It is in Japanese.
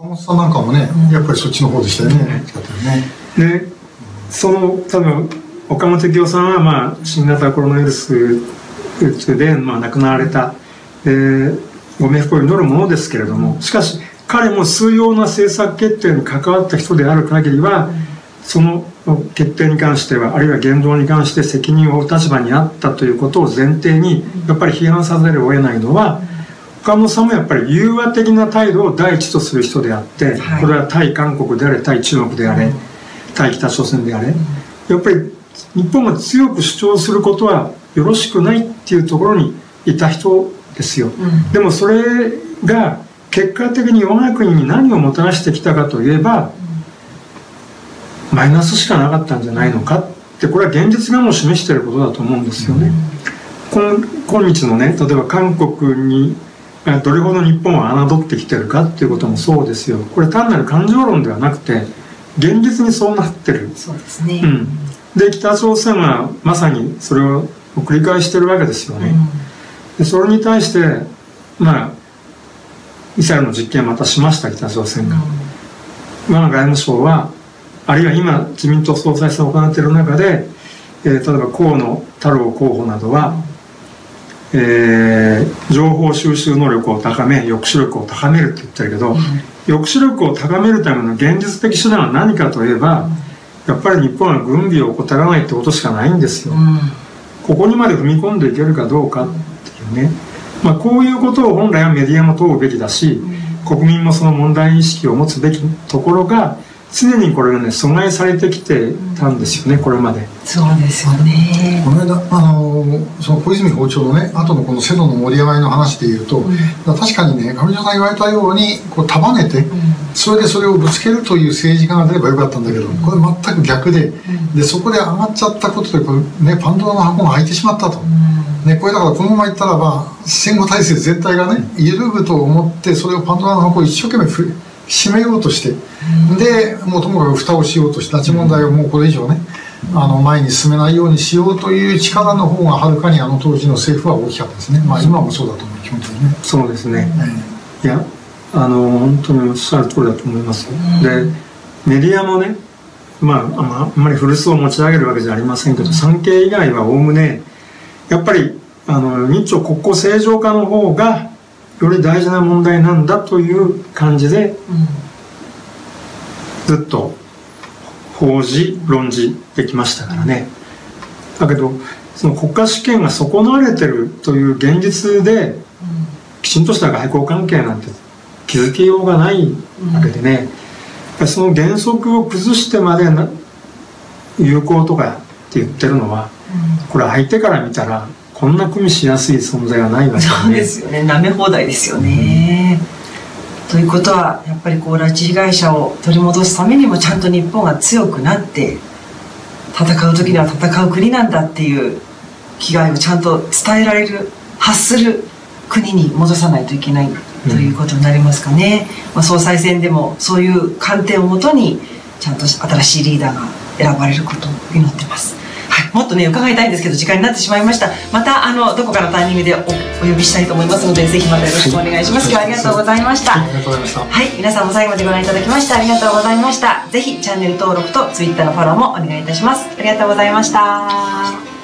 岡本さんなんかもね、やっぱりそっちの方でしたよね。で、その、多分、岡本清さんは、まあ、新型コロナウイルスで、まあ、亡くなられた、えー、ご冥福を祈るものですけれども、しかし、彼も数要な政策決定に関わった人である限りは、その決定に関しては、あるいは言動に関して責任を負う立場にあったということを前提に、やっぱり批判さざるを得ないのは、岡本さんもやっぱり融和的な態度を第一とする人であって、これは対韓国であれ、対中国であれ、対北朝鮮であれ、やっぱり日本が強く主張することはよろしくないっていうところにいた人ですよ。でもそれが結果的に我が国に何をもたらしてきたかといえば、マイナスしかなかったんじゃないのかってこれは現実がもう示していることだと思うんですよね。今今日のね例えば韓国にどれほど日本は侮ってきてるかっていうこともそうですよ。これ単なる感情論ではなくて現実にそうなってる。そうですね、うん、で北朝鮮はまさにそれを繰り返してるわけですよね、うん、でそれに対してまあミサイルの実験またしました北朝鮮が、うん、我が外務省はあるいは今自民党総裁選を行っている中で、えー、例えば河野太郎候補などは、えー、情報収集能力を高め抑止力を高めるって言ってるけど、うん、抑止力を高めるための現実的手段は何かといえば、やっぱり日本は軍備を怠らないってことしかないんですよ、うん、ここにまで踏み込んでいけるかどうかっていうね、まあ、こういうことを本来はメディアも問うべきだし、国民もその問題意識を持つべきところが常にこれがね阻害されてきてたんですよね、これまで。そうですよね。この間あのその小泉校長のね後のこの制度の盛り上がりの話でいうと、うん、確かにね上条さん言われたようにこう束ねて、うん、それでそれをぶつけるという政治家が出ればよかったんだけど、うん、これ全く逆で,、でそこで上がっちゃったことでこれ、ね、パンドラの箱が開いてしまったと。ね、これだからこのままいったらば戦後体制全体がね緩むと思ってそれをパンドラの箱を一生懸命閉めようとして、でもうともかく蓋をしようとして拉致問題をもうこれ以上ね、あの前に進めないようにしようという力の方がはるかにあの当時の政府は大きかったですね、まあ、今もそうだと思う基本的にね。そうですね、いやあの本当におっしゃる通りだと思います。でメディアもねまあ、あんまり古巣を持ち上げるわけじゃありませんけど産経以外はおおむねやっぱりあの日朝国交正常化の方がより大事な問題なんだという感じで、ずっと報じ論じてきましたからね。だけどその国家主権が損なわれてるという現実で、きちんとした外交関係なんて築きようがないわけでね、その原則を崩してまで有効とかって言ってるのは、これ相手から見たらこんな組しやすい存在はないわけ、ね、そうですよね。舐め放題ですよね、うん、ということはやっぱりこう拉致被害者を取り戻すためにもちゃんと日本が強くなって戦う時には戦う国なんだっていう被害をちゃんと伝えられる発する国に戻さないといけないということになりますかね、うん、まあ、総裁選でもそういう観点をもとにちゃんと新しいリーダーが選ばれることを祈ってますもっとね伺いたいんですけど時間になってしまいました。またあのどこかのタイミングでお呼びしたいと思いますのでぜひまたよろしくお願いします、今日はありがとうございました。ありがとうございました。はい皆さんも最後までご覧いただきましてありがとうございました。ぜひチャンネル登録とツイッターのフォローもお願いいたします。ありがとうございました